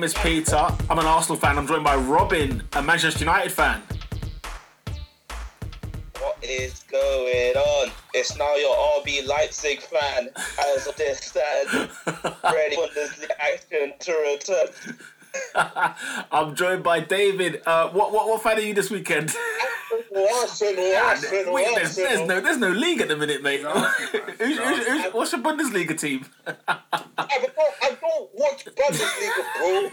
name is Peter. I'm an Arsenal fan. I'm joined by Robin, a Manchester United fan. What is going on? It's now your RB Leipzig fan as of this and ready for this action to return. I'm joined by David. Uh, what, what what fan are you this weekend? Arsenal, Arsenal, Wait, there's, there's no there's no league at the minute, mate. Who's, who's, who's, what's your Bundesliga team? I don't, I don't watch Bundesliga, bro.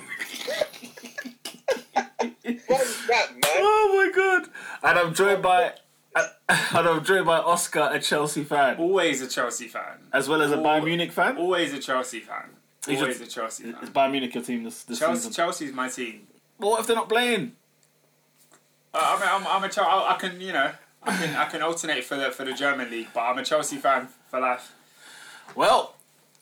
What's that, man? oh my god! And I'm joined by and I'm joined by Oscar, a Chelsea fan, Always a Chelsea fan. as well as a Bayern Munich fan. Always a Chelsea fan. He's Always just- a Chelsea Is fan. Bayern Munich your team this, this Chelsea, season? Chelsea's my team. Well, what if they're not playing? Uh, I mean, I'm, I'm a Chel- I, I can, you know, I can, I can alternate for the for the German league, but I'm a Chelsea fan for life. Well,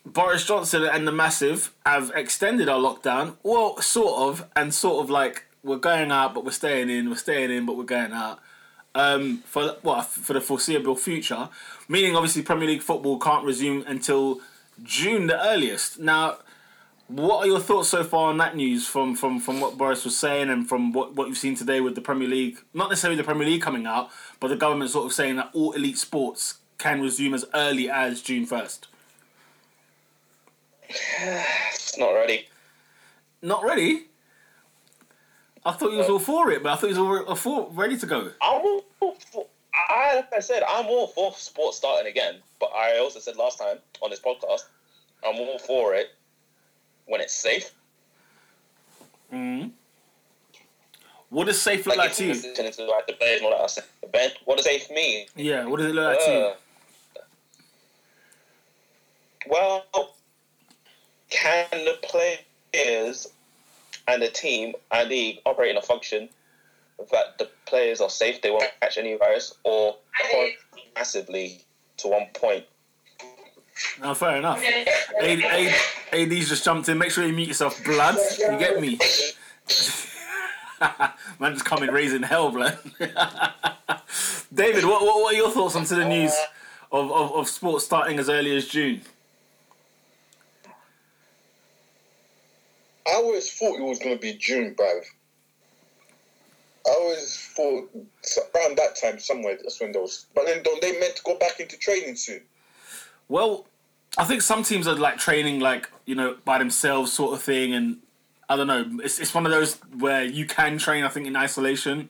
Boris Johnson and the Massive have extended our lockdown. Well, sort of, and sort of like we're going out, but we're staying in. We're staying in, but we're going out. Um, for well, for the foreseeable future, meaning obviously Premier League football can't resume until June, the earliest. Now, what are your thoughts so far on that news from from from what Boris was saying and from what what you've seen today with the Premier League? Not necessarily the Premier League coming out, but the government sort of saying that all elite sports can resume as early as June first. It's not ready. Not ready. I thought he was all for it, but I thought he was all, for ready to go. I'm all for, I, like I said, I'm all for sports starting again. But I also said last time on this podcast, I'm all for it when it's safe. Mm. What does safe look Like, like to listening to like the players and all that, I said, what does safe mean? Yeah, what does it look like to you? Uh, well, can the players and the team and the operate in a function that the players are safe, they won't catch any virus, or massively to one point? No, fair enough. AD, AD, AD's just jumped in. Make sure you mute yourself, blood. You get me? Man, just coming raising hell, blood. David, what, what what are your thoughts onto the news of, of, of sports starting as early as June? I always thought it was going to be June, bruv. I always thought around that time somewhere that's when those. But then don't they meant to go back into training soon? Well, I think some teams are like training like you know by themselves, sort of thing, and I don't know. It's it's one of those where you can train. I think in isolation,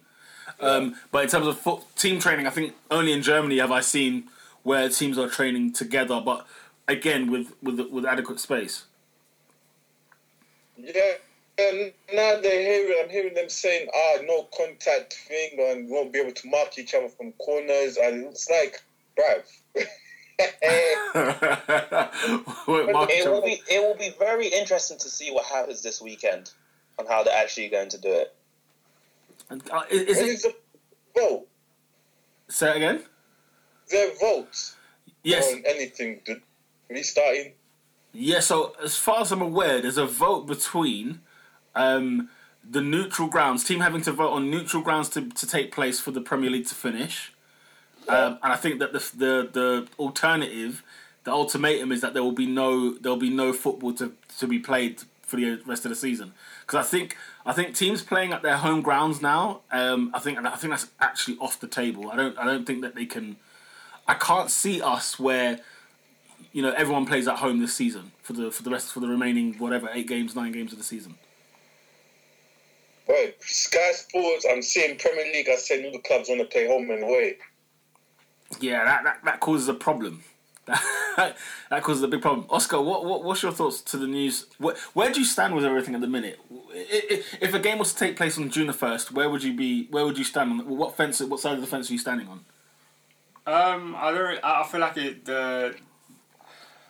um, but in terms of foot, team training, I think only in Germany have I seen where teams are training together, but again with with with adequate space. Yeah. And now they're hearing, I'm hearing them saying, ah, no contact thing, and won't be able to mark each other from corners, and it's like, bruv. It will be it will be very interesting to see what happens this weekend on how they're actually going to do it. uh, is, is When it, is the vote? say it again? Their votes Yes. on anything restarting. Yeah, so as far as I'm aware, there's a vote between um, the neutral grounds, team having to vote on neutral grounds to, to take place for the Premier League to finish. Um, and I think that the, the the alternative, the ultimatum is that there will be no there will be no football to, to be played for the rest of the season. Because I think I think teams playing at their home grounds now, um, I think I think that's actually off the table. I don't I don't think that they can. I can't see us where you know everyone plays at home this season for the for the rest for the remaining whatever eight games nine games of the season. Right, Sky Sports, I'm seeing Premier League, I said all the clubs want to play home and away. Yeah, that that, that causes a problem. that causes a big problem. Oscar, what, what what's your thoughts to the news? Where, where do you stand with everything at the minute? I- I- If a game was to take place on June the first, where would you be? Where would you stand on? What fence? What side of the fence are you standing on? Um, I don't. I I feel like it. The.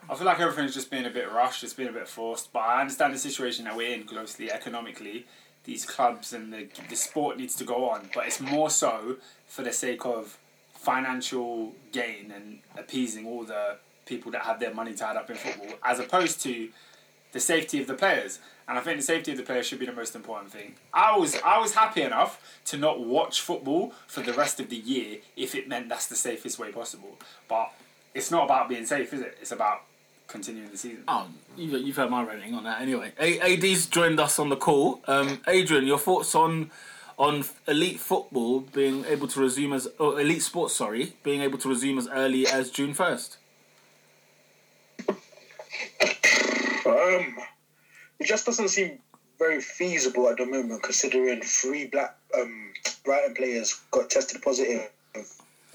I feel like everything's just been a bit rushed. It's been a bit forced. But I understand the situation that we're in closely economically. These clubs and the the sport needs to go on, but it's more so for the sake of financial gain and appeasing all the people that have their money tied up in football, as opposed to the safety of the players. And I think the safety of the players should be the most important thing. I was I was happy enough to not watch football for the rest of the year if it meant that's the safest way possible. But it's not about being safe, is it? It's about continuing the season. Oh, you've, you've heard my rating on that anyway. A- AD's joined us on the call. Um, Adrian, your thoughts on on elite football being able to resume as or elite sports, sorry, being able to resume as early as June first. Um, it just doesn't seem very feasible at the moment, considering three black um, Brighton players got tested positive.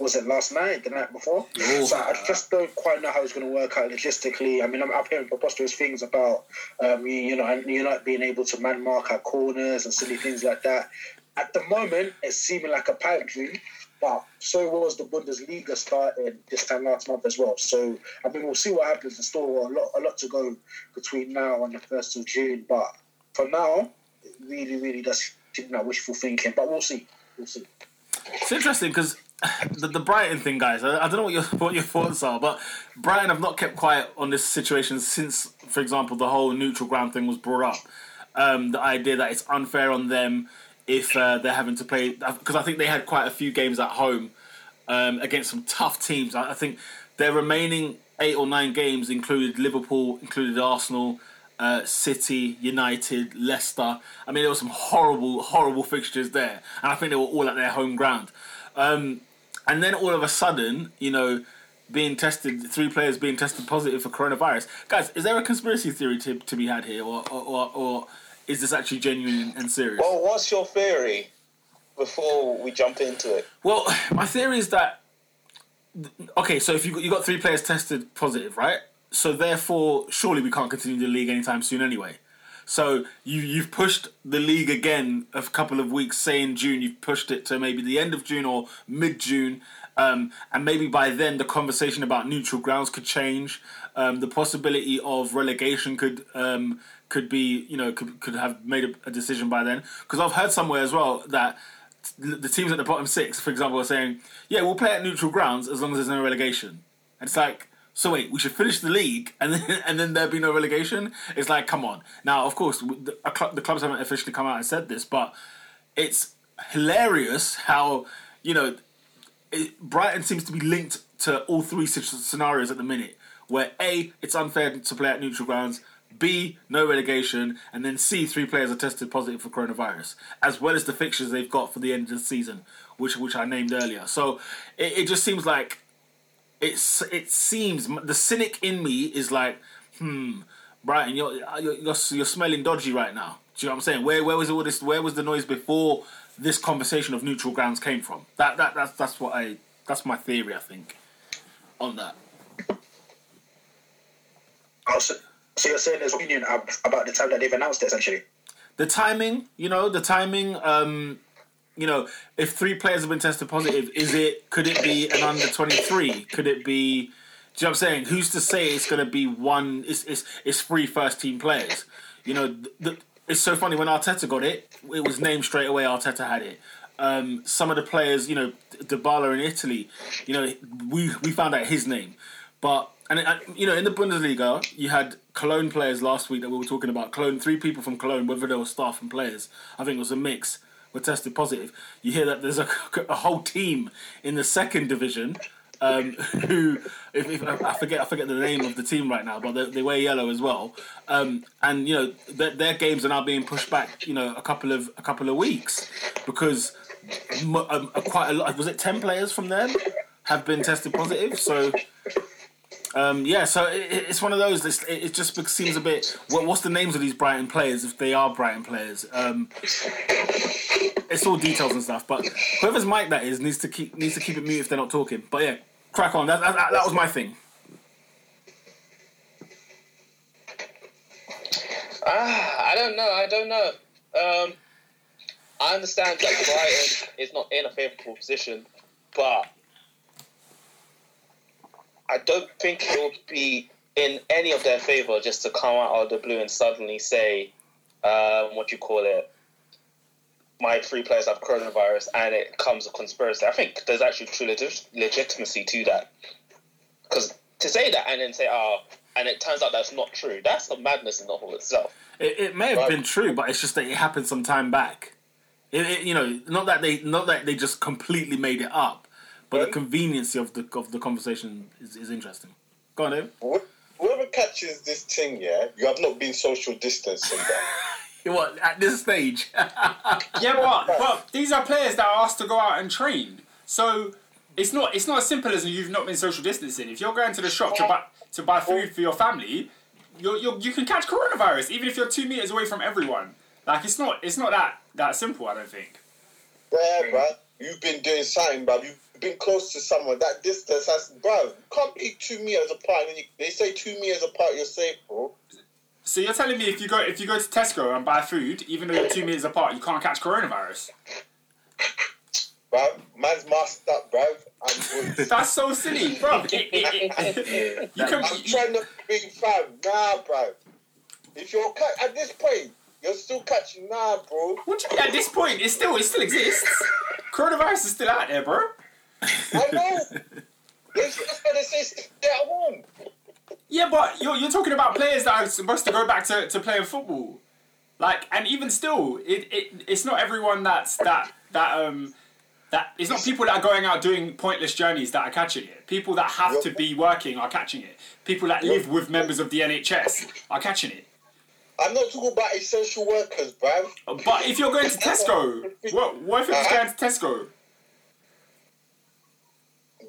Was it last night, the night before? Oh. So I just don't quite know how it's going to work out logistically. I mean, I'm, I'm hearing preposterous things about um, you, you know, and you're not being able to man mark at corners and silly things like that. At the moment, it's seeming like a pipe dream, but so was the Bundesliga starting this time last month as well. So I mean, we'll see what happens. There's still a lot, a lot to go between now and the first of June. But for now, it really, really does seem like wishful thinking. But we'll see. We'll see. It's interesting because the, the Brighton thing, guys. I, I don't know what your what your thoughts are, but Brighton have not kept quiet on this situation since, for example, the whole neutral ground thing was brought up. Um, the idea that it's unfair on them if uh, they're having to play because I think they had quite a few games at home um, against some tough teams. I, I think their remaining eight or nine games included Liverpool, included Arsenal, uh, City, United, Leicester. I mean, there were some horrible, horrible fixtures there, and I think they were all at their home ground. Um, and then all of a sudden, you know, being tested, three players being tested positive for coronavirus. Guys, is there a conspiracy theory to, to be had here, or, or, or, or is this actually genuine and serious? Well, what's your theory before we jump into it? Well, my theory is that okay, so if you you got three players tested positive, right? So therefore, surely we can't continue the league anytime soon anyway. So you you've pushed the league again a couple of weeks, say in June. You've pushed it to maybe the end of June or mid June, um, and maybe by then the conversation about neutral grounds could change. Um, the possibility of relegation could um, could be you know could could have made a, a decision by then. Because I've heard somewhere as well that the teams at the bottom six, for example, are saying, "Yeah, we'll play at neutral grounds as long as there's no relegation." And it's like, so wait, we should finish the league and then and then there be no relegation. It's like, come on. Now, of course, the, the clubs haven't officially come out and said this, but it's hilarious how you know it, Brighton seems to be linked to all three scenarios at the minute. Where A, it's unfair to play at neutral grounds. B, no relegation, and then C, three players are tested positive for coronavirus, as well as the fixtures they've got for the end of the season, which which I named earlier. So it, it just seems like it's it seems the cynic in me is like, hmm, Brighton, you're you're, you're, you're smelling dodgy right now. Do you know what I'm saying? Where where was all this? Where was the noise before this conversation of neutral grounds came from? That that that's that's what I that's my theory. I think on that. Oh, so, so you're saying there's opinion about the time that they've announced it, essentially? the timing, you know, the timing. Um, you know, if three players have been tested positive, is it? Could it be an under twenty three? Could it be? Do you know what I'm saying? Who's to say it's going to be one? It's it's it's three first team players. You know, the, it's so funny when Arteta got it, it was named straight away. Arteta had it. Um, some of the players, you know, Dybala in Italy, you know, we we found out his name, but and uh, you know, in the Bundesliga, you had Cologne players last week that we were talking about. Cologne, three people from Cologne, whether they were staff and players, I think it was a mix, were tested positive. You hear that there's a, a whole team in the second division um, who, if, if, I forget, I forget the name of the team right now, but they, they wear yellow as well. Um, and you know, their, their games are now being pushed back. You know, a couple of a couple of weeks because um, quite a lot. Was it ten players from them have been tested positive? So. Um, yeah, so it, it's one of those. It's, it just seems a bit. What, what's the names of these Brighton players if they are Brighton players? It's all details and stuff. But whoever's mic that is needs to keep needs to keep it mute if they're not talking. But yeah, crack on. That, that, that was my thing. Ah, I don't know. I don't know. Um, I understand that Brighton is not in a favourable position, but I don't think it would be in any of their favour just to come out of the blue and suddenly say, um, what you call it, my three players have coronavirus and it comes a conspiracy. I think there's actually true legit- legitimacy to that. Because to say that and then say, oh, and it turns out that's not true, that's a madness in the whole itself. It, it may have Right. been true, but it's just that it happened some time back. It, it, you know, not that they not that they just completely made it up, but the Right. conveniency of the of the conversation is, is interesting. Go on. Whoever catches this thing, yeah, you have not been social distancing that. What at this stage? Yeah, but but these are players that are asked to go out and train. So it's not it's not as simple as you've not been social distancing. If you're going to the shop to buy to buy food for your family, you you you can catch coronavirus even if you're two meters away from everyone. Like it's not it's not that that simple. I don't think. Yeah, bruv. You've been doing something, bruv. You've been close to someone. That distance has, bruv. You can't be two meters apart. And you, they say two meters apart, you're safe, bro. So you're telling me if you go if you go to Tesco and buy food, even though you're two meters apart, you can't catch coronavirus? Bruv, man's masked up, bruv. That's so silly, bro. It, it, it, you can, I'm trying to be fam. Nah, bruv. If you're ca- at this point, you're still catching. Nah, bro. what do you mean at this point? It still it still exists. Coronavirus is still out there, bro. I know. That's that's why they say stay at home. Yeah, but you're, you're talking about players that are supposed to go back to, to playing football. Like, and even still, it, it it's not everyone that's that that um that it's not people that are going out doing pointless journeys that are catching it. People that have to be working are catching it. People that live with members of the NHS are catching it. I'm not talking about essential workers, bruv. But if you're going to Tesco, what what if you're just going to Tesco?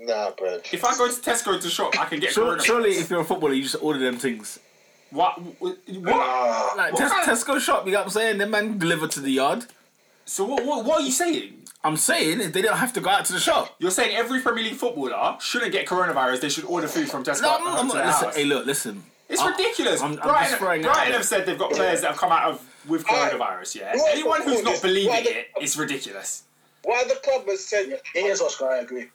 Nah, bruv. If I go to Tesco to shop, I can get Sure, coronavirus. surely, if you're a footballer, you just order them things. What? What? Ah, Like What Tes- Tesco shop, you know what I'm saying? Them man deliver to the yard. So what, what? What are you saying? I'm saying if they don't have to go out to the shop. You're saying every Premier League footballer shouldn't get coronavirus. They should order food from Tesco. No, I'm, I'm not. Listen, hey, look, listen. It's I'm- ridiculous. I'm, I'm Brighton, just throwing it out Brighton there. have said they've got players that have come out of with coronavirus. Yeah. Who Anyone who's not believing the- it, it's ridiculous. Why the club has said? It is Oscar, I agree.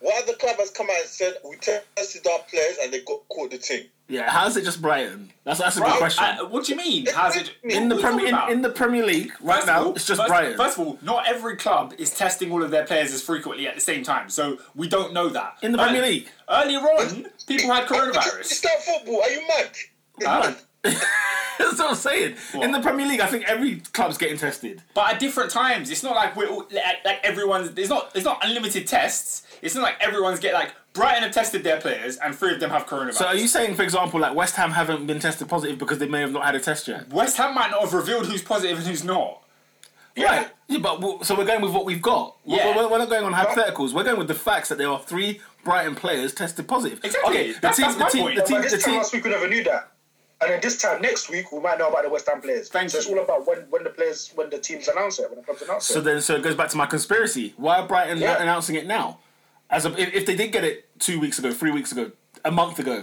Why the club has come out and said we tested our players and they got caught the thing? Yeah, how's it just Brighton? That's that's a good question. Uh, what do you mean? How's it? in the what are you Premier in, in the Premier League right First now, all- it's just first, Brighton. First of all, not every club is testing all of their players as frequently at the same time, so we don't know that. In the Early- Premier League. Earlier on, people had It's coronavirus. not football. Are you mad? Huh? That's what I'm saying. In the Premier League, I think every club's getting tested. But at different times, it's not like we're all, like, like everyone's. It's not. It's not unlimited tests. It's not like everyone's get like Brighton have tested their players and three of them have coronavirus. So are you saying, for example, like West Ham haven't been tested positive because they may have not had a test yet? West Ham might not have revealed who's positive and who's not. Right. Yeah, but w- so we're going with what we've got. We're- Yeah. We're, we're not going on hypotheticals. We're going with the facts that there are three Brighton players tested positive. Exactly. Okay. The That's- team. that's The my team. point. The team. this The team. last week we never knew that. And then this time next week we might know about the West Ham players. Thank so it's all about when, when the players when the teams announce it, when the clubs announce So it. then, so it goes back to my conspiracy. Why are Brighton Yeah. not announcing it now? As a, if, if they did get it two weeks ago, three weeks ago, a month ago, do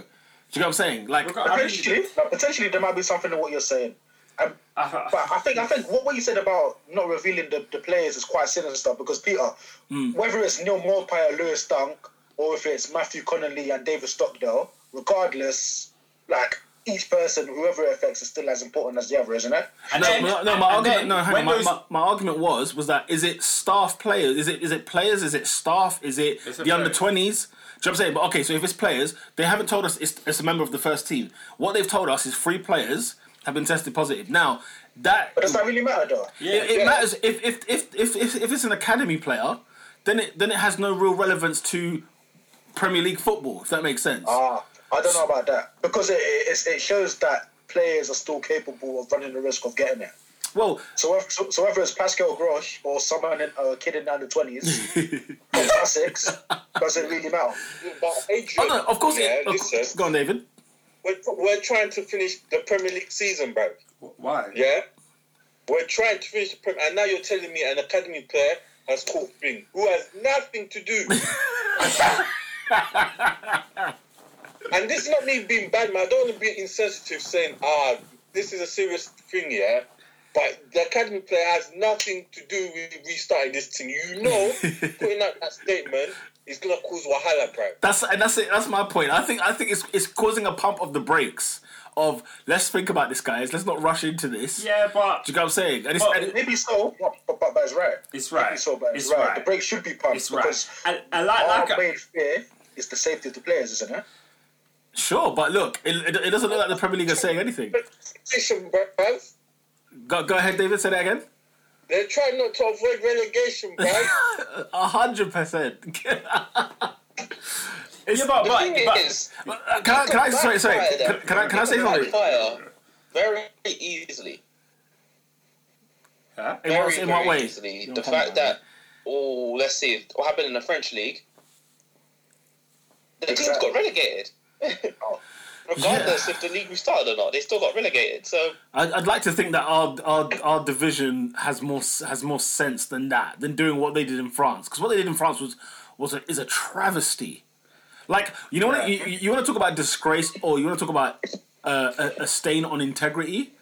you know what I'm saying? Like, Look, I mean- Potentially, potentially there might be something in what you're saying. Um, Uh, but I think I think what, what you said about not revealing the, the players is quite sinister stuff because Peter, Hmm. whether it's Neal Maupay, Lewis Dunk, or if it's Matthew Connolly and David Stockdale, regardless, like each person, whoever it affects, is still as important as the other, isn't it? and no, then- no, no, and my then argument. No, hang on. My, those- my, my argument was was that is it staff players? Is it is it players? Is it staff? Is it It's the under twenties? Do you know what I'm saying? But okay, so if it's players, they haven't told us it's, it's a member of the first team. What they've told us is three players have been tested positive. Now that But does that really matter, though? yeah, it, it Yeah. matters if if, if if if if it's an academy player, then it then it has no real relevance to Premier League football. If that makes sense. Ah, I don't know about that because it, it, it shows that players are still capable of running the risk of getting it. well, So, if, so, so whether it's Pascal Gross or someone in, a kid in the under twenties, classics, doesn't really matter. But Adrian, oh no, of course. yeah, it, of listen, course, go on, David. we're, we're trying to finish the Premier League season, bro. Why? Yeah, we're trying to finish the Premier, and now you're telling me an academy player has caught thing who has nothing to do. and this is not me being bad, man. I don't want to be insensitive, saying, "Ah, this is a serious thing, yeah." But the academy player has nothing to do with restarting this thing. You know, putting out that statement is gonna cause wahala, bro. That's and that's it. That's my point. I think I think it's it's causing a pump of the brakes. Of let's think about this, guys. Let's not rush into this. Yeah, but Do you know what I'm saying? And it's, But- and it- Maybe so, but, but, but it's right. It's right. Maybe so, but it's, It's right. right. The break should be pumped it's right. because And, and like, our like a- main fear is the safety of the players, isn't it? Sure, but look, it, it, it doesn't look like the Premier League is saying anything. Relegation, bro. Go, go ahead, David. Say that again. They're trying not to avoid relegation, bro. A hundred percent. It's, Yeah, but, The but, thing but is, uh, can I? Can I? Sorry, sorry. backfire Can, can I? Can I say them. something? Backfire very easily. Huh? In Very, what, in what very way? easily. You The fact that, oh, let's see, what happened in the French league? The teams got relegated. Regardless if the league restarted or not, they still got relegated. So I'd, I'd like to think that our, our our division has more has more sense than that than doing what they did in France because what they did in France was was a, is a travesty. Like you know what you, you want to talk about disgrace or you want to talk about uh, a, a stain on integrity.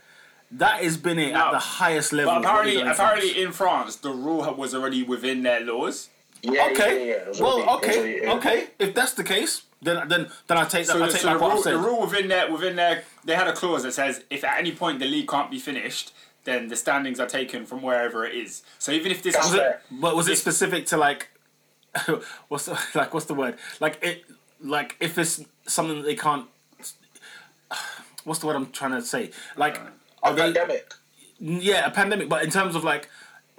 That has been it at the highest level. But of what they've apparently, in apparently in France, the rule was already within their laws. Yeah, Okay. Yeah, yeah, well, already- okay, already- yeah. okay. If that's the case, then then then I take that. So, I the, take so back the, rule, the rule within their within their they had a clause that says if at any point the league can't be finished, then the standings are taken from wherever it is. So even if this Was it, but was it specific to like what's the, like what's the word like it like if it's something that they can't what's the word I'm trying to say like are A they pandemic. yeah a pandemic but in terms of like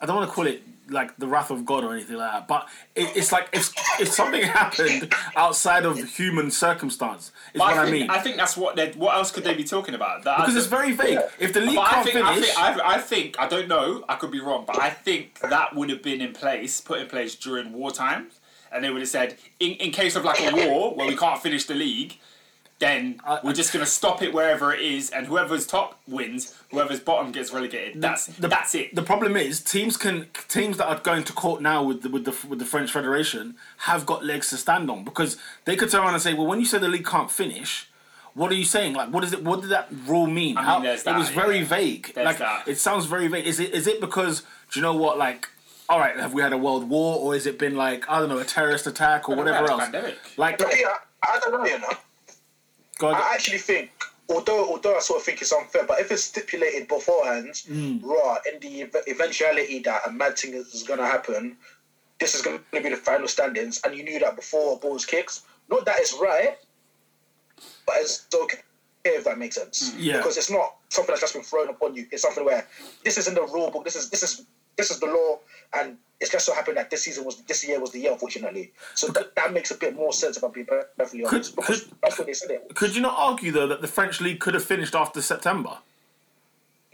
I don't want to call it like the wrath of God or anything like that but it, it's like if if something happened outside of human circumstance is But what I, think, mean. I think that's what they what else could they be talking about? That, because it's very vague. If the league But I can't think, I think, I, I think, I don't know, I could be wrong, but I think that would have been in place, put in place during wartime, and they would have said, in, in case of like a war where we can't finish the league, then I- we're just going to stop it wherever it is, and whoever's top wins, whoever's bottom gets relegated. That's the- that's it. The problem is teams can teams that are going to court now with the, with the with the French Federation have got legs to stand on because they could turn around and say, well, when you say the league can't finish, what are you saying? Like, what is it? What did that rule mean? mean, How, there's it was very yeah. vague. There's like, that. it sounds very vague. Is it is it because do you know what? Like, all right, have we had a world war or has it been like I don't know a terrorist attack or whatever else? pandemic. Like, But yeah, I don't know, you know. I actually think, although although I sort of think it's unfair, but if it's stipulated beforehand, Mm. raw in the eventuality that a mad thing is going to happen, this is going to be the final standings, and you knew that before balls kicks. Not that it's right, but it's okay if that makes sense. Yeah. Because it's not something that's just been thrown upon you. It's something where this is in the rule book. This is this is this is the law, and it's just so happened that this season was this year was the year, unfortunately. So that, that makes a bit more sense if I'm being perfectly honest. Could- because could- that's what they said it. could you not argue though that the French league could have finished after September?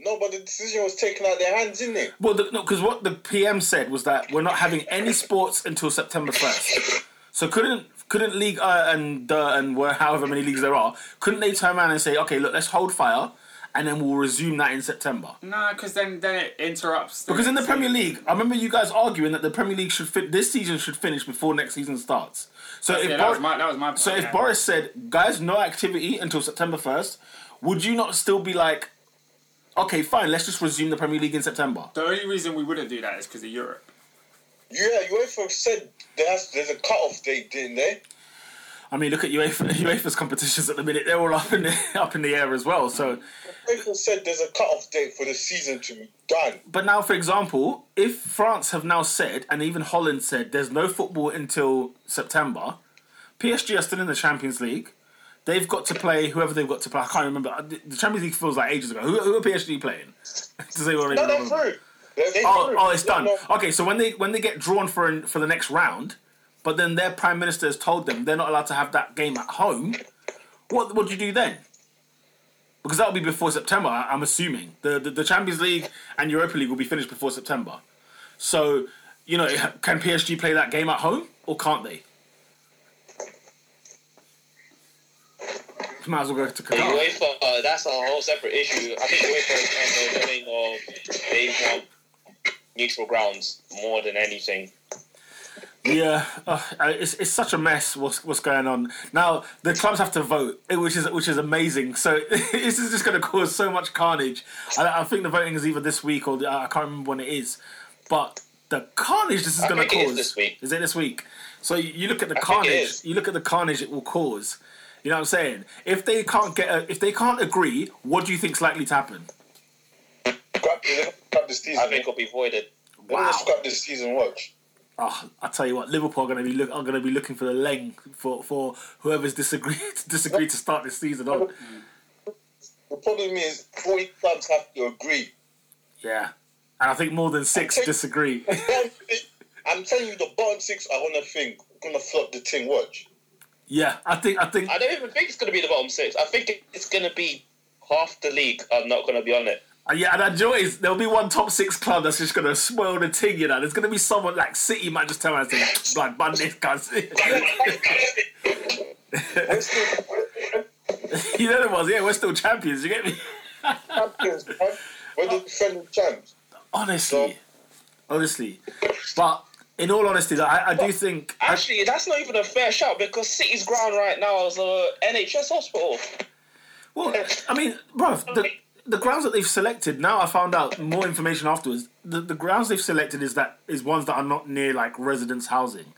No, but the decision was taken out of their hands, isn't it? Well, the, no, because what the PM said was that we're not having any sports until September first. So couldn't couldn't league uh, and uh, and where however many leagues there are, couldn't they turn around and say, okay, look, let's hold fire, and then we'll resume that in September? No, because then then it interrupts. Because in the Premier League, I remember you guys arguing that the Premier League should fit this season should finish before next season starts. So if yeah, that was my that was my. so if yeah. Boris said, guys, no activity until September first, would you not still be like, okay, fine, let's just resume the Premier League in September? the only reason we wouldn't do that is because of Europe. Yeah, UEFA said there's there's a cut-off date, didn't they? I mean, look at UEFA, UEFA's competitions at the minute; they're all up in the up in the air as well. So, UEFA said there's a cut-off date for the season to be done. but now, for example, if France have now said, and even Holland said, there's no football until September, PSG are still in the Champions League. They've got to play whoever they've got to play. I can't remember. Uh, the Champions League feels like ages ago. Who, who are PSG playing? Does anyone No, even they're through. They're, they're Oh, through. oh, it's No, done. no. Okay, so when they when they get drawn for an, for the next round, but then their prime minister has told them they're not allowed to have that game at home. What what do you do then? Because that'll be before September. I'm assuming the, the the Champions League and Europa League will be finished before September. So you know, can PSG play that game at home or can't they? Might as well go to Qatar. UEFA, uh, that's a whole separate issue. I think UEFA is kind of doing of they want neutral grounds more than anything. Yeah, uh, it's it's such a mess. What's what's going on now? The clubs have to vote, which is which is amazing. So this is just going to cause so much carnage. I, I think the voting is either this week or the, I can't remember when it is, but the carnage this is going to cause is this week. Is it this week? So you, you look at the I carnage. You look at the carnage it will cause. You know what I'm saying? If they can't get, a, if they can't agree, what do you think's likely to happen? Scrap, scrap this season. I think it'll be voided. Wow. Wow. Scrap this season. Watch. Oh, I tell you what, Liverpool are going to be look, are going to be looking for the leng for, for whoever's disagreed disagreed to start this season on. The problem is, 40 clubs have to agree. Yeah, and I think more than six Okay. disagree. I'm telling you, the bottom six are gonna think, gonna flop the thing. Watch. Yeah, I think I think I don't even think it's going to be the bottom six. I think it's going to be half the league. I'm not going to be on it. Uh, Yeah, and I enjoy is there'll be one top six club that's just gonna spoil the thing, you know. There's gonna be someone like City might just turn around and say, "Blood, bun this guys." you know the ones, yeah, we're still champions. You get me? champions, man. We're the defending champs. Honestly, honestly, but in all honesty, though, I, I do think. I, Actually, that's not even a fair shout because City's ground right now is a NHS hospital. well, I mean, bro, the the grounds that they've selected now, I found out more information afterwards. The the grounds they've selected is that is ones that are not near like residence housing.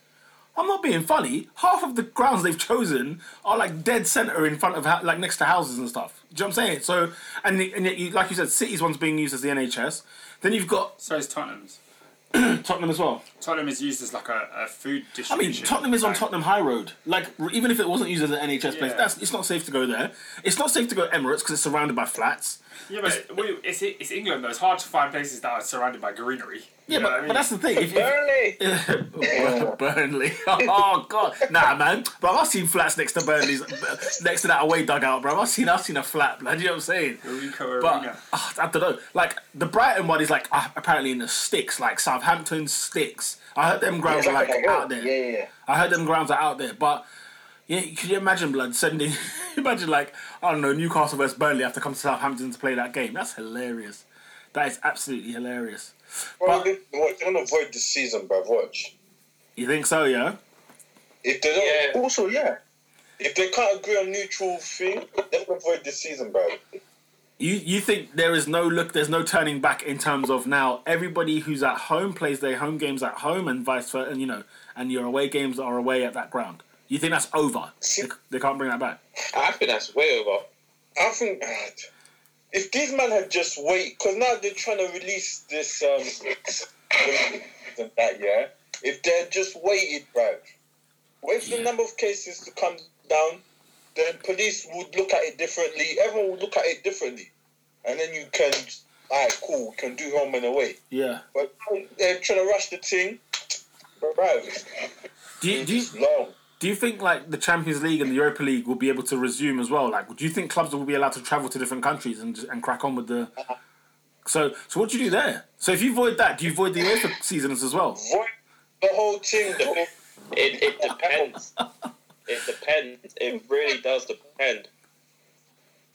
I'm not being funny. Half of the grounds they've chosen are like dead center in front of like next to houses and stuff. Do you know what I'm saying? So and and yet you, like you said, City's one's being used as the NHS. Then you've got So is Tottenham's. Tottenham as well. Tottenham is used as like a, a food I mean, Tottenham is on Like, Tottenham High Road. Like, even if it wasn't used as an NHS place, that's it's not safe to go there. It's not safe to go Emirates because it's surrounded by flats. Yeah, but we, it's, it's England though. It's hard to find places that are surrounded by greenery. Yeah, You know but, I mean? but that's the thing. If, if, Burnley. Burnley. Oh god, nah, man. Bro, I've seen flats next to Burnley's, next to that away dugout, bro. I've seen, I've seen a flat, man. You know what I'm saying? Ricoh But Arena. ah, I don't know. Like the Brighton one is like ah, apparently in the sticks, like Southampton sticks. I heard them grounds are like out there. Yeah, yeah, yeah. I heard them grounds are out there, but yeah, could you imagine blood sending? imagine like I don't know Newcastle versus Burnley have to come to Southampton to play that game. That's hilarious. That is absolutely hilarious. Bro, But- they, what, they're gonna avoid this season, bruv. Watch. You think so? Yeah. If they don't, Yeah. Also, yeah. if they can't agree on neutral thing, they're gonna avoid this season, bruv. You you think there is no look? There's no turning back in terms of now everybody who's at home plays their home games at home and vice versa, and you know, and your away games are away at that ground. You think that's over? They, they can't bring that back. I think that's way over. I think if these men had just wait, because now they're trying to release this um and that yeah. If they had just waited, wait for the number of cases to come down, then police would look at it differently. Everyone would look at it differently, and then you can, alright, cool, we can do home and away. Yeah. But they're trying to rush the thing, bruv. Do you, do you long. Do you think like the Champions League and the Europa League will be able to resume as well? Like, do you think clubs will be allowed to travel to different countries and and crack on with the? So so what do you do there? So if you void that, do you void the UEFA seasons as well? Void the whole thing. The It, it depends. it depends. It really does depend.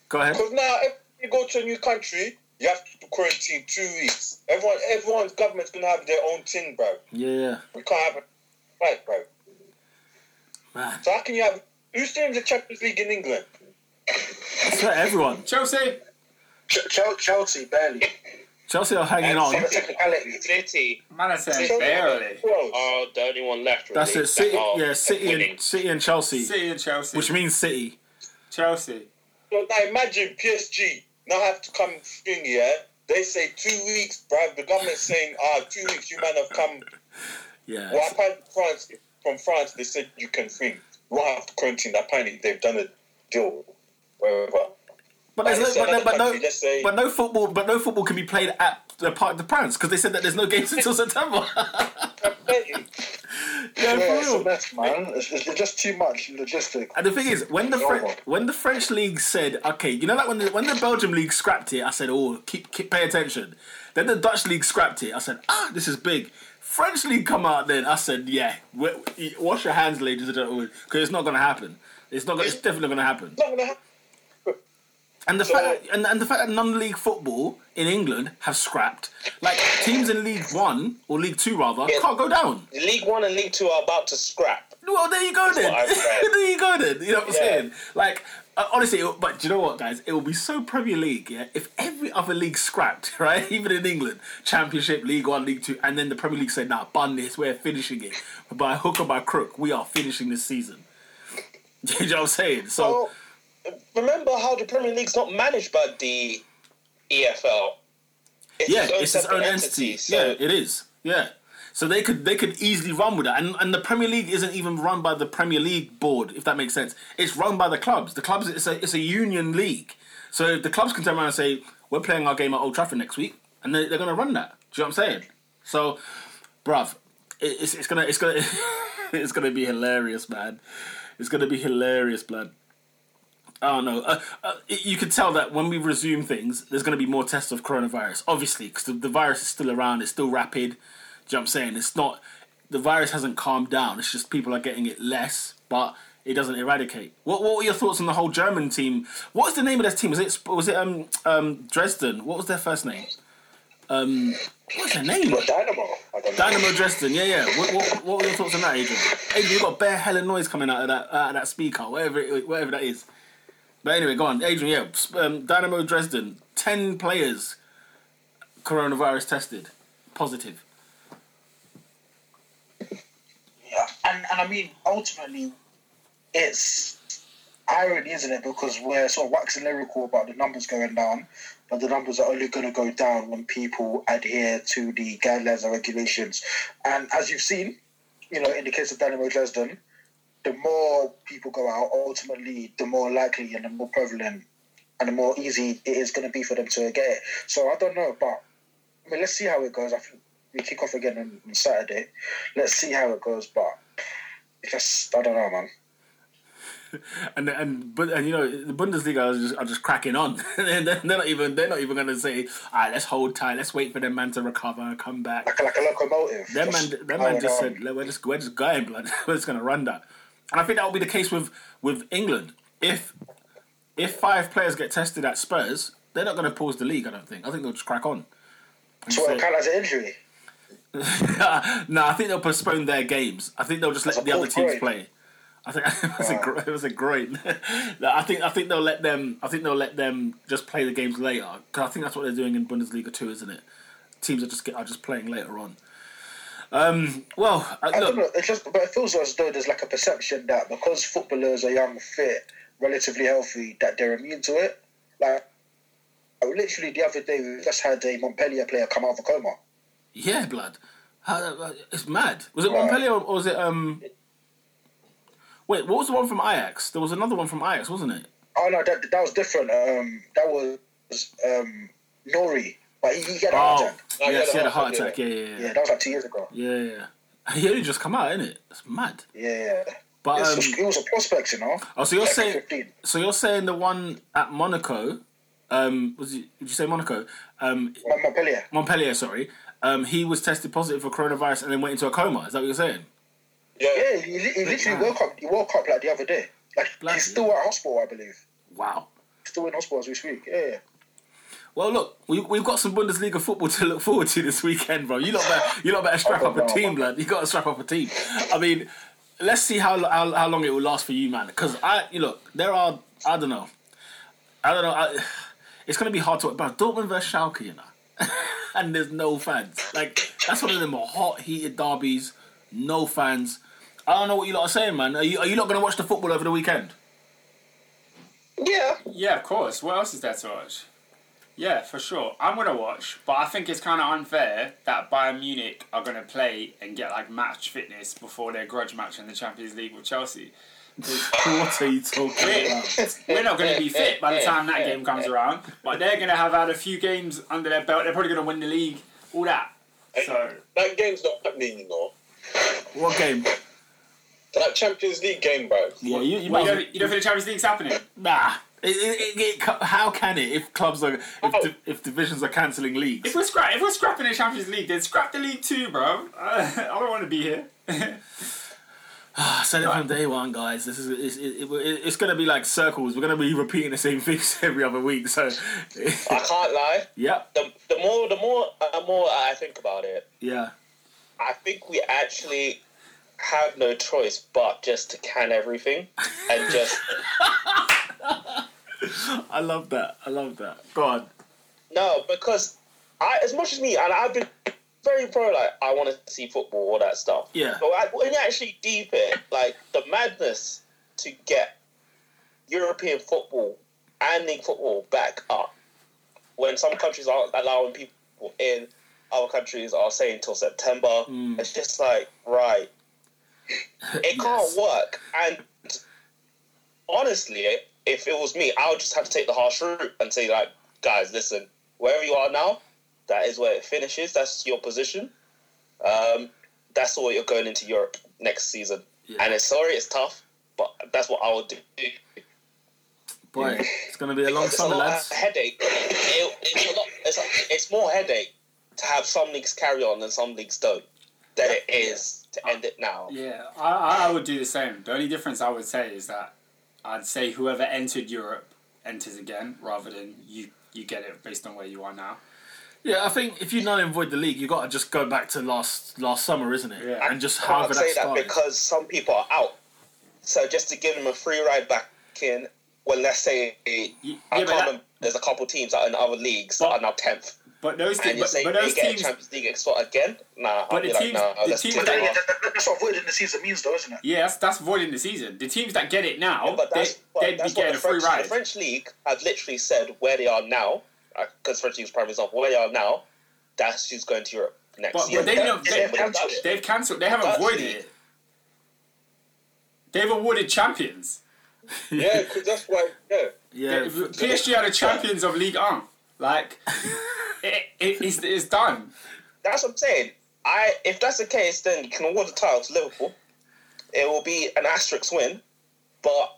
Go ahead. Because now, if you go to a new country, you have to quarantine two weeks. Everyone, everyone's government's gonna have their own thing, bro. Yeah, yeah. We can't have a right, bro. Man. So how can you have? Who's doing the Champions League in England? It's for everyone. Chelsea. Ch- Chel- Chelsea, barely. Chelsea are hanging on. City Man, I said barely. Who else? are the only one left. Really, That's it. City, that yeah, City winning. and City and Chelsea, City and Chelsea. which means City. Chelsea. So now imagine PSG now have to come thing, yeah. They say two weeks, bro. The government's saying, ah, two weeks. You man have come. Yeah. Well, apparently France, from France, they said you can thing. You won't have to quarantine. Apparently, they've done a deal. Wherever. But, there's no, but, no, but, no, say- but no football. But no football can be played at the Parc de France because they said that there's no games until September. yeah, Yeah, for it's a mess, man. It's, it's just too much logistic. And the thing is, when the. French, when the French league said, okay, you know that when the when the Belgium league scrapped it, I said, oh, keep, keep pay attention. Then the Dutch league scrapped it. I said, ah, this is big. French league come out then. I said, yeah, wa- wash your hands, ladies and gentlemen, because it's not going to happen. It's not. Gonna, it's definitely going to happen. Not gonna happen. And the So- fact and, and the fact that non-league football in England have scrapped, like teams in League One or League Two rather, Yeah. can't go down. League One and League Two are about to scrap. Well, there you go then. I've read. there you go then. You know what I'm Yeah. saying? Like, Uh, honestly, it- but do you know what, guys? It will be so Premier League, yeah. If every other league scrapped, right, even in England, Championship, League One, League Two, and then the Premier League said, "Nah, bun this. We're finishing it by hook or by crook. We are finishing this season." Do you know what I'm saying? So. Well, remember how the Premier League's not managed by the EFL. It's Yeah, its it's own entity, entity. So yeah, it is. Yeah. So they could they could easily run with that, and and the Premier League isn't even run by the Premier League board, if that makes sense. It's run by the clubs. The clubs it's a it's a union league. So the clubs can turn around and say we're playing our game at Old Trafford next week, and they, they're going to run that. Do you know what I'm saying? So, bruv, it, it's it's gonna it's gonna it's gonna be hilarious, man. It's to be hilarious, blood. I don't know. Uh, uh, you can tell that when we resume things, there's going to be more tests of coronavirus. Obviously, because the, the virus is still around. It's still rapid. You know what I'm saying? It's not. The virus hasn't calmed down. It's just people are getting it less, but it doesn't eradicate. What What were your thoughts on the whole German team? What was the name of their team? Was it was it um um Dresden? What was their first name? Um, what's their name? But Dynamo, I don't know. Dynamo Dresden, yeah, yeah. What, what, what were your thoughts on that, Adrian? Adrian, you got bare hell of noise coming out of that out of that speaker, whatever it, whatever that is. But anyway, go on, Adrian. Yeah, um, Dynamo Dresden, ten players, coronavirus tested, positive. Yeah, and and I mean, ultimately, it's irony, isn't it? Because we're sort of waxing lyrical about the numbers going down, but the numbers are only going to go down when people adhere to the guidelines and regulations. And as you've seen, you know, in the case of Dynamo Dresden, the more people go out, ultimately, the more likely and the more prevalent and the more easy it is going to be for them to get it. So I don't know, but I mean, let's see how it goes. I think we kick off again on, on Saturday. Let's see how it goes, but just I don't know, man. And and but and you know the Bundesliga are just, are just cracking on. they're, they're not even they're not even going to say, all right, let's hold tight, let's wait for them man to recover, come back. Like a, like a locomotive. Them man, Just them man just on. said, "We're just, we're just going, blood. we're just going to run that." And I think that will be the case with with England. If if five players get tested at Spurs, they're not going to pause the league. I don't think. I think they'll just crack on. So say- it count as an injury. no, I think they'll postpone their games. I think they'll just let That's the other teams play. I think it was a gr- it was a great. No, I think I think they'll let them. I think they'll let them just play the games later. Because I think that's what they're doing in Bundesliga too, isn't it? Teams are just get, are just playing later on. Um, well, uh, I don't know. It just but it feels as though there's like a perception that because footballers are young, fit, relatively healthy, that they're immune to it. Like literally the other day, we just had a Montpellier player come out of a coma. Yeah, blood. How, uh, it's mad. Was it Right. Montpellier or, or was it um? Wait, what was the one from Ajax? There was another one from Ajax, wasn't it? Oh no, that that was different. Um, that was um Nouri, but he, he had a heart Oh, attack. Oh, yes, yeah, he had a heart heart attack. attack, Yeah, yeah, yeah. Yeah, that was like two years ago. Yeah, yeah. He only just come out, innit? it? It's mad. Yeah, But um, it was a prospect, you know. oh, so you're Like saying 15. so you're saying the one at Monaco, um, was it, did you say Monaco? Um, Montpellier. Montpellier, sorry. Um, he was tested positive for coronavirus and then went into a coma. Is that what you're saying? Yeah. Yeah, he, li- he literally woke up. He woke up like the other day. Like Bloody he's still at hospital, I believe. Wow. Still in hospital as we speak. Yeah. Well, look, we, we've got some Bundesliga football to look forward to this weekend, bro. You lot better, you lot better strap up a team, lad. You got to strap up a team. I mean, let's see how how, how long it will last for you, man. Because I, you look, there are, I don't know, I don't know. I, it's gonna be hard to, but Dortmund versus Schalke, you know, and there's no fans. Like that's one of them hot heated derbies, no fans. I don't know what you lot are saying, man. Are you are you not gonna watch the football over the weekend? Yeah. Yeah, of course. What else is there to watch? Yeah, for sure. I'm gonna watch, but I think it's kind of unfair that Bayern Munich are gonna play and get like match fitness before their grudge match in the Champions League with Chelsea. 'Cause What are you talking We're, about? we're not going to be fit by the time that game comes around, but they're going to have had a few games under their belt. They're probably going to win the league, all that. So That game's not happening, you know. What game? That Champions League game, bro. Yeah, you, you Well, you, don't, you don't think the Champions League's happening? Nah. It, it, it, it, how can it if clubs are if, di- if divisions are cancelling leagues? If we're scrap, if we're scrapping the Champions League, then scrap the league too, bro. Uh, I don't want to be here. I said it from day one, guys. This is it's, it, it, it's going to be like circles. We're going to be repeating the same things every other week. So, I can't lie. Yeah. The, the more the more uh, more I think about it, yeah, I think we actually have no choice but just to can everything and just I love that. I love that. Go on. no because I as much as me and I've been very pro like I want to see football all that stuff. Yeah. But I, when you actually deep it, like the madness to get European football and league football back up when some countries aren't allowing people in, other countries are saying till September. Mm. It's just like right, it can't work. And honestly, if it was me, I would just have to take the harsh route and say like, guys, listen, wherever you are now, that is where it finishes. That's your position. Um, that's all you're going into Europe next season. Yeah. And it's sorry, it's tough, but that's what I would do. Boy, it's gonna be a long summer, lads. headache. It, it's a lot. It's, a, it's more headache to have some leagues carry on and some leagues don't than it is to end it now. Yeah, I, I I would do the same. The only difference I would say is that I'd say whoever entered Europe enters again, rather than you you get it based on where you are now. Yeah, I think if you null and void the league, you've got to just go back to last last summer, isn't it? Yeah. And just I however can't that say that started. because some people are out. So just to give them a free ride back in, well, let's say Y- I yeah, can't that- there's a couple teams that are in other leagues But- that are now tenth, But those and teams, you but, say but they those get teams, a Champions League spot again. Nah, But I'll be the like, teams- nah, the teams that- it Yeah, that's what avoiding the season means, though, isn't it? yeah, that's that's voiding the season. The teams that get it now, Yeah, but they, that's, they'd be getting the a free ride. the French league have literally said where they are now, because French league's prime example, where they are now, that's who's going to Europe next But, year. but they don't, Yeah, they, they've cancelled they've cancelled. They haven't That's voided it. it. They've awarded champions. Yeah, because that's why. Yeah, yeah, They- PSG are the champions of League One. Like, it, it, it's, it's done. That's what I'm saying. I if that's the case, then you can award the title to Liverpool. It will be an asterisk win, but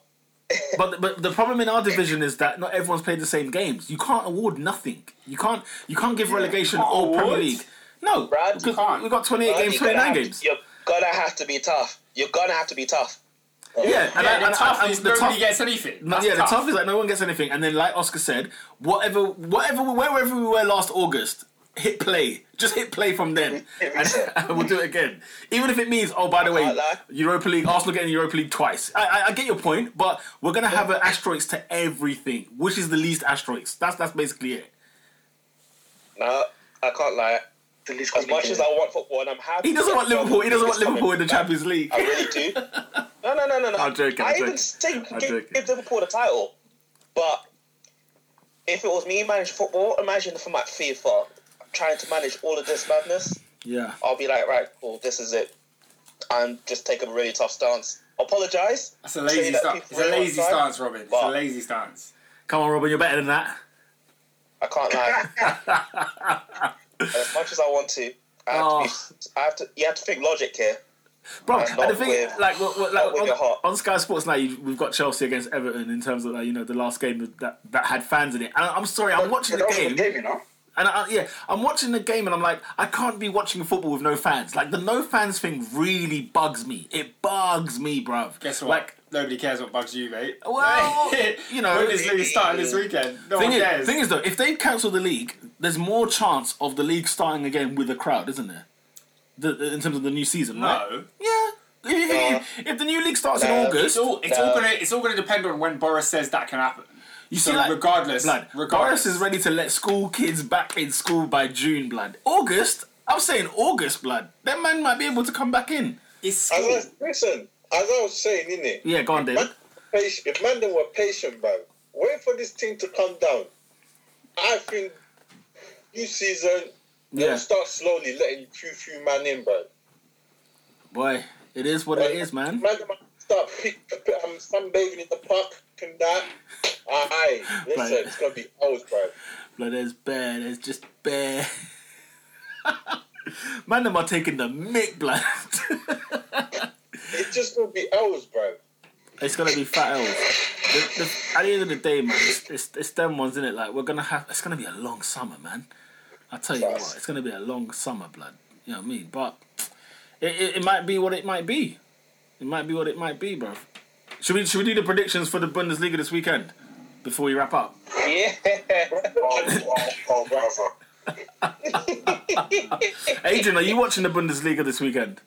But but the problem in our division is that not everyone's played the same games. You can't award nothing. You can't you can't give relegation Can't or Premier? League. No, Brad, you can't. we've got 28 But games, you're gonna 29 games. You're gonna have to be tough. You're gonna have to be tough. Yeah, and, Yeah, I, the and, tough and is the nobody tough, gets anything. That's yeah, tough. the tough is like no one gets anything. And then, like Oscar said, whatever, whatever, wherever we were last August, hit play. Just hit play from then, and, and we'll do it again. Even if it means, oh, by the way, lie. Europa League, Arsenal getting Europa League twice. I, I, I get your point, but we're gonna have an asterisk to everything. Which is the least asterisk? That's that's basically it. No, I can't lie. The least As much as I want football, and I'm happy. He doesn't want Liverpool. He doesn't want Liverpool in the. Champions League. I really do. No, no, no, no, no. I'm joking, I'm I even joking. say I'm give, give Liverpool the title, but if it was me managing football, imagine if I'm at FIFA trying to manage all of this madness. Yeah. I'll be like, right, cool, this is it, and just take a really tough stance. Apologize. That's a lazy stance. It's a lazy time, stance, Robin. It's a lazy stance. Come on, Robin, you're better than that. I can't lie. as much as I want to, I have, Oh. to, be, ah. I have to. You have to think logic here. Bro, That's and the thing, with- like, what, what, not like on, on Sky Sports now, you, we've got Chelsea against Everton in terms of like, you know the last game that that had fans in it. And I'm sorry, I'm watching the game, game, you know. And I, yeah, I'm watching the game, and I'm like, I can't be watching football with no fans. Like the no fans thing really bugs me. It bugs me, bruv. Guess what? Like, Nobody cares what bugs you, mate. Well, you know, Bundesliga starting this weekend. No thing one is, cares. thing is though, if they cancel the league, there's more chance of the league starting again with a crowd, isn't there? The, in terms of the new season, right? no. Yeah. If, if- if the new league starts in August, It's all. It's No. all gonna. It's all gonna depend on when Boris says that can happen. You So see, like, regardless, blood, regardless. Boris is ready to let school kids back in school by June, blood. August, I'm saying August, blood. That man might be able to come back in. It's as. I, listen, as I was saying, innit? Yeah, go on, David. Patient, if man them were patient, bro, wait for this thing to come down. I think new season they'll Yeah, start slowly letting few few man in, bro. boy, it is what it is, man. Man them start pick, pick, um, sunbathing in the park and that. Aye, listen, Right. it's gonna be ours, bro. Blood, there's bear, there's just bear. man, them are taking the mick, blood. It's just gonna be ours, bro. it's gonna be fat the, at the end of the day, man, it's, it's, it's them ones, innit? Like, we're gonna have, it's gonna be a long summer, man. I tell you what, it's gonna be a long summer, blood. You know what I mean? But it, it, it might be what it might be. It might be what it might be, bro. Should we should we do the predictions for the Bundesliga this weekend before we wrap up? Yeah. Oh, oh, oh. Adrian, are you watching the Bundesliga this weekend?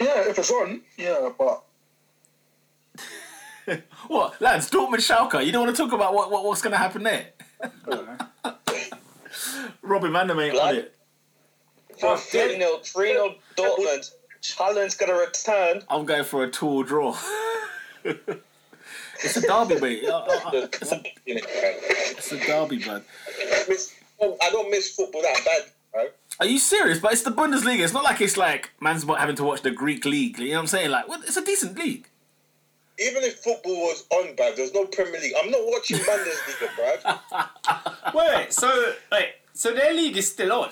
Yeah, if it's on, yeah, but What, lads? Dortmund Schalke. You don't want to talk about what, what what's going to happen there? Robin Mandem ain't on Blood. it. For 3 0 3 0 Dortmund. Haaland's gonna return. I'm going for a two draw. it's a derby, mate. It's a, it's a derby, man. Miss- I don't miss football that bad, bro. Are you serious? But it's the Bundesliga. It's not like it's like man's not having to watch the Greek league. You know what I'm saying? Like, what, it's a decent league. Even if football was on, bro, there's no Premier League. I'm not watching Bundesliga, bro. Wait, so wait, so their league is still on.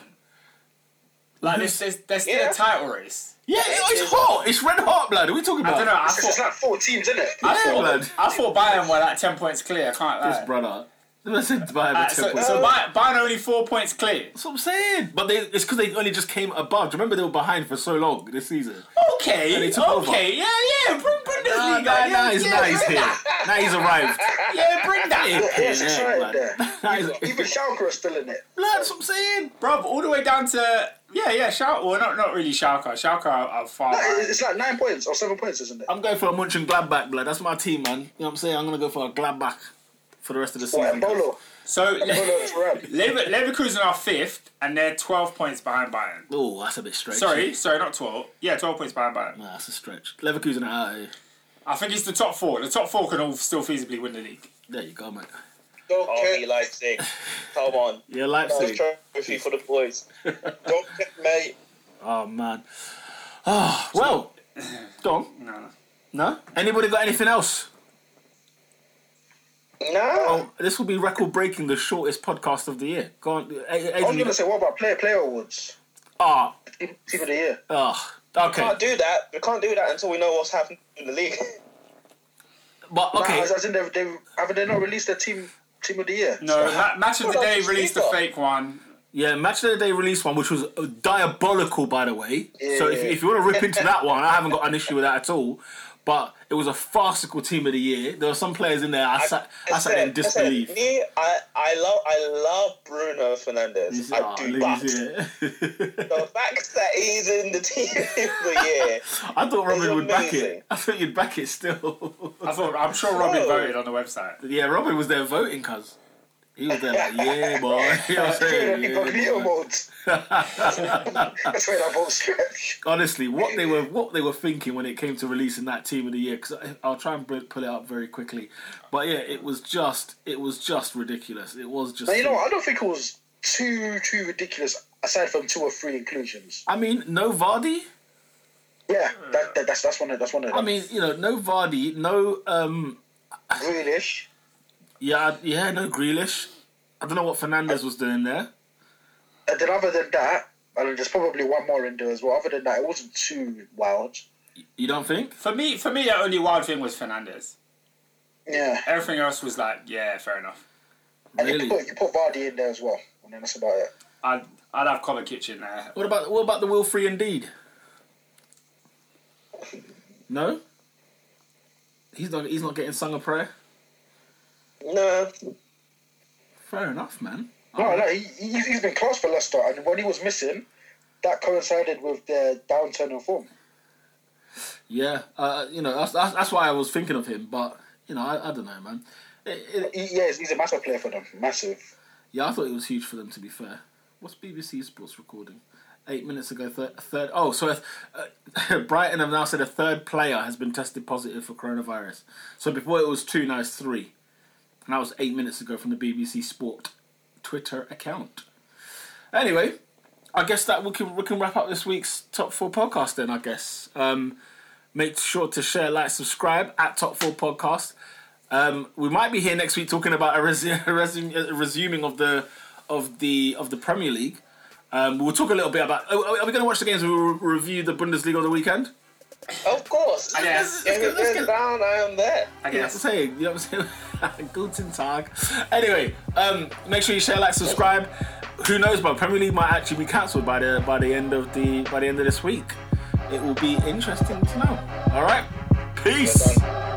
Like there's, there's, there's still Yeah. a title race. Yeah, it's hot. It's red hot, blood. What are we talking about? I about? don't know. I It's just thought, like four teams, isn't it? I Yeah, thought, blood. I thought Bayern were like ten points clear. I can't lie. This brother. Listen, Bayern Uh, so, so Bayern, Bayern only four points clear. That's what I'm saying. But they, it's because they only just came above. Do you remember they were behind for so long this season? Okay, And he took over. okay, yeah, yeah. Bring Bundesliga. Nah, nah, yeah, nah, he's, yeah, nah, he's bring here. that. Now he's arrived. Yeah, bring that. Yeah, it's exciting blood. there. Nah, he's- Even Schalke are still in it. Blood, that's what I'm saying. Bro, all the way down to yeah, yeah. Schalke. Well, not not really Schalke. Schalke are, are far. No, behind. it's like nine points or seven points, isn't it? I'm going for a Munchen Gladbach, blood. That's my team, man. You know what I'm saying? I'm going to go for a Gladbach for the rest of the What, season. Bolo? So Bolo. Lever- Leverkusen are fifth, and they're twelve points behind Bayern. Oh, that's a bit stretch. Sorry, sorry, not twelve. Yeah, twelve points behind Bayern. Nah, that's a stretch. Leverkusen are out. I think it's the top four. The top four can all still feasibly win the league. There you go, mate. Don't Oh, care, Leipzig. Come on. Yeah, Nice Leipzig. trophy for the boys. don't care, mate. Oh, man. Oh, well, go on. No, no. No? Anybody got anything else? No. Oh, this will be record breaking the shortest podcast of the year. Go on. A- I was going to say, what about player player awards? Ah, Team team of the year. ah, okay. can't do that. We can't do that until we know what's happening in the league. But, Okay. okay. As, as in, they, they, haven't they not released their team team of the year? No, ma- match of the day released a fake one. Yeah, Match of the Day released one, which was uh, diabolical, by the way. so if, Yeah. if you want to rip into that one, I haven't got an issue with that at all. But it was a farcical team of the year. There were some players in there I sat, I sat in Listen, listen. Me, I, I love, I love Bruno Fernandes. I Ah, do, leave but the fact that he's in the team of the year, I thought Robin It's would back it. I thought you'd back it still. I thought I'm sure Robin voted on the website. yeah, Robin was there voting, cuz. He was there like, yeah, boy. You know what I'm saying? Yeah, boy. That's where that stretch. Honestly, what they were what they were thinking when it came to releasing that team of the year, because I'll try and pull it up very quickly. But yeah, it was just it was just ridiculous. It was just. You know what? I don't think it was too too ridiculous. Aside from two or three inclusions. I mean, no Vardy. Yeah, that, that, that's that's one of that's one of them. I mean, you know, no Vardy, no um, Grealish. Yeah, yeah, no Grealish. I don't know what Fernandes was doing there. And then other than that, and there's probably one more in there as well. Other than that, it wasn't too wild. You don't think? For me, for me, the only wild thing was Fernandes. Yeah, Everything else was like, yeah, fair enough. and Really? you put you put Vardy in there as well, and then that's about it. I'd I'd have Kovacic in there. What about what about the Wilfred Ndidi? No. He's not. He's not getting sung a prayer. No, Fair enough, man. No, no, he, he, he's been close for Leicester, and when he was missing, that coincided with their downturn in form. Yeah, uh, you know that's, that's that's why I was thinking of him, but you know I, I don't know, man. It, it, He, yeah, he's a massive player for them, massive. yeah, I thought it was huge for them. To be fair, what's BBC Sports recording? Eight minutes ago, third. third oh, so if, uh, Brighton have now said a third player has been tested positive for coronavirus. So before it was two, now it's three, and that was eight minutes ago from the BBC Sport Twitter account. Anyway, I guess that we can we can wrap up this week's top four podcast. Then I guess. Um, make sure to share, like, subscribe at Top Four Podcast. Um, we might be here next week talking about a, resu- a, resu- a resuming of the of the of the Premier League. Um, we'll talk a little bit about. Are, we going to watch the games? We'll re- review the Bundesliga on the weekend. Of course. I guess. If it Let's goes get- down, I am there. I You know what I'm guess. saying? You know what I'm saying? Guten Tag. Anyway, um, make sure you share, like, subscribe. Who knows, but Premier League might actually be cancelled by the by the end of the by the end of this week. It will be interesting to know. All right, peace. We're done.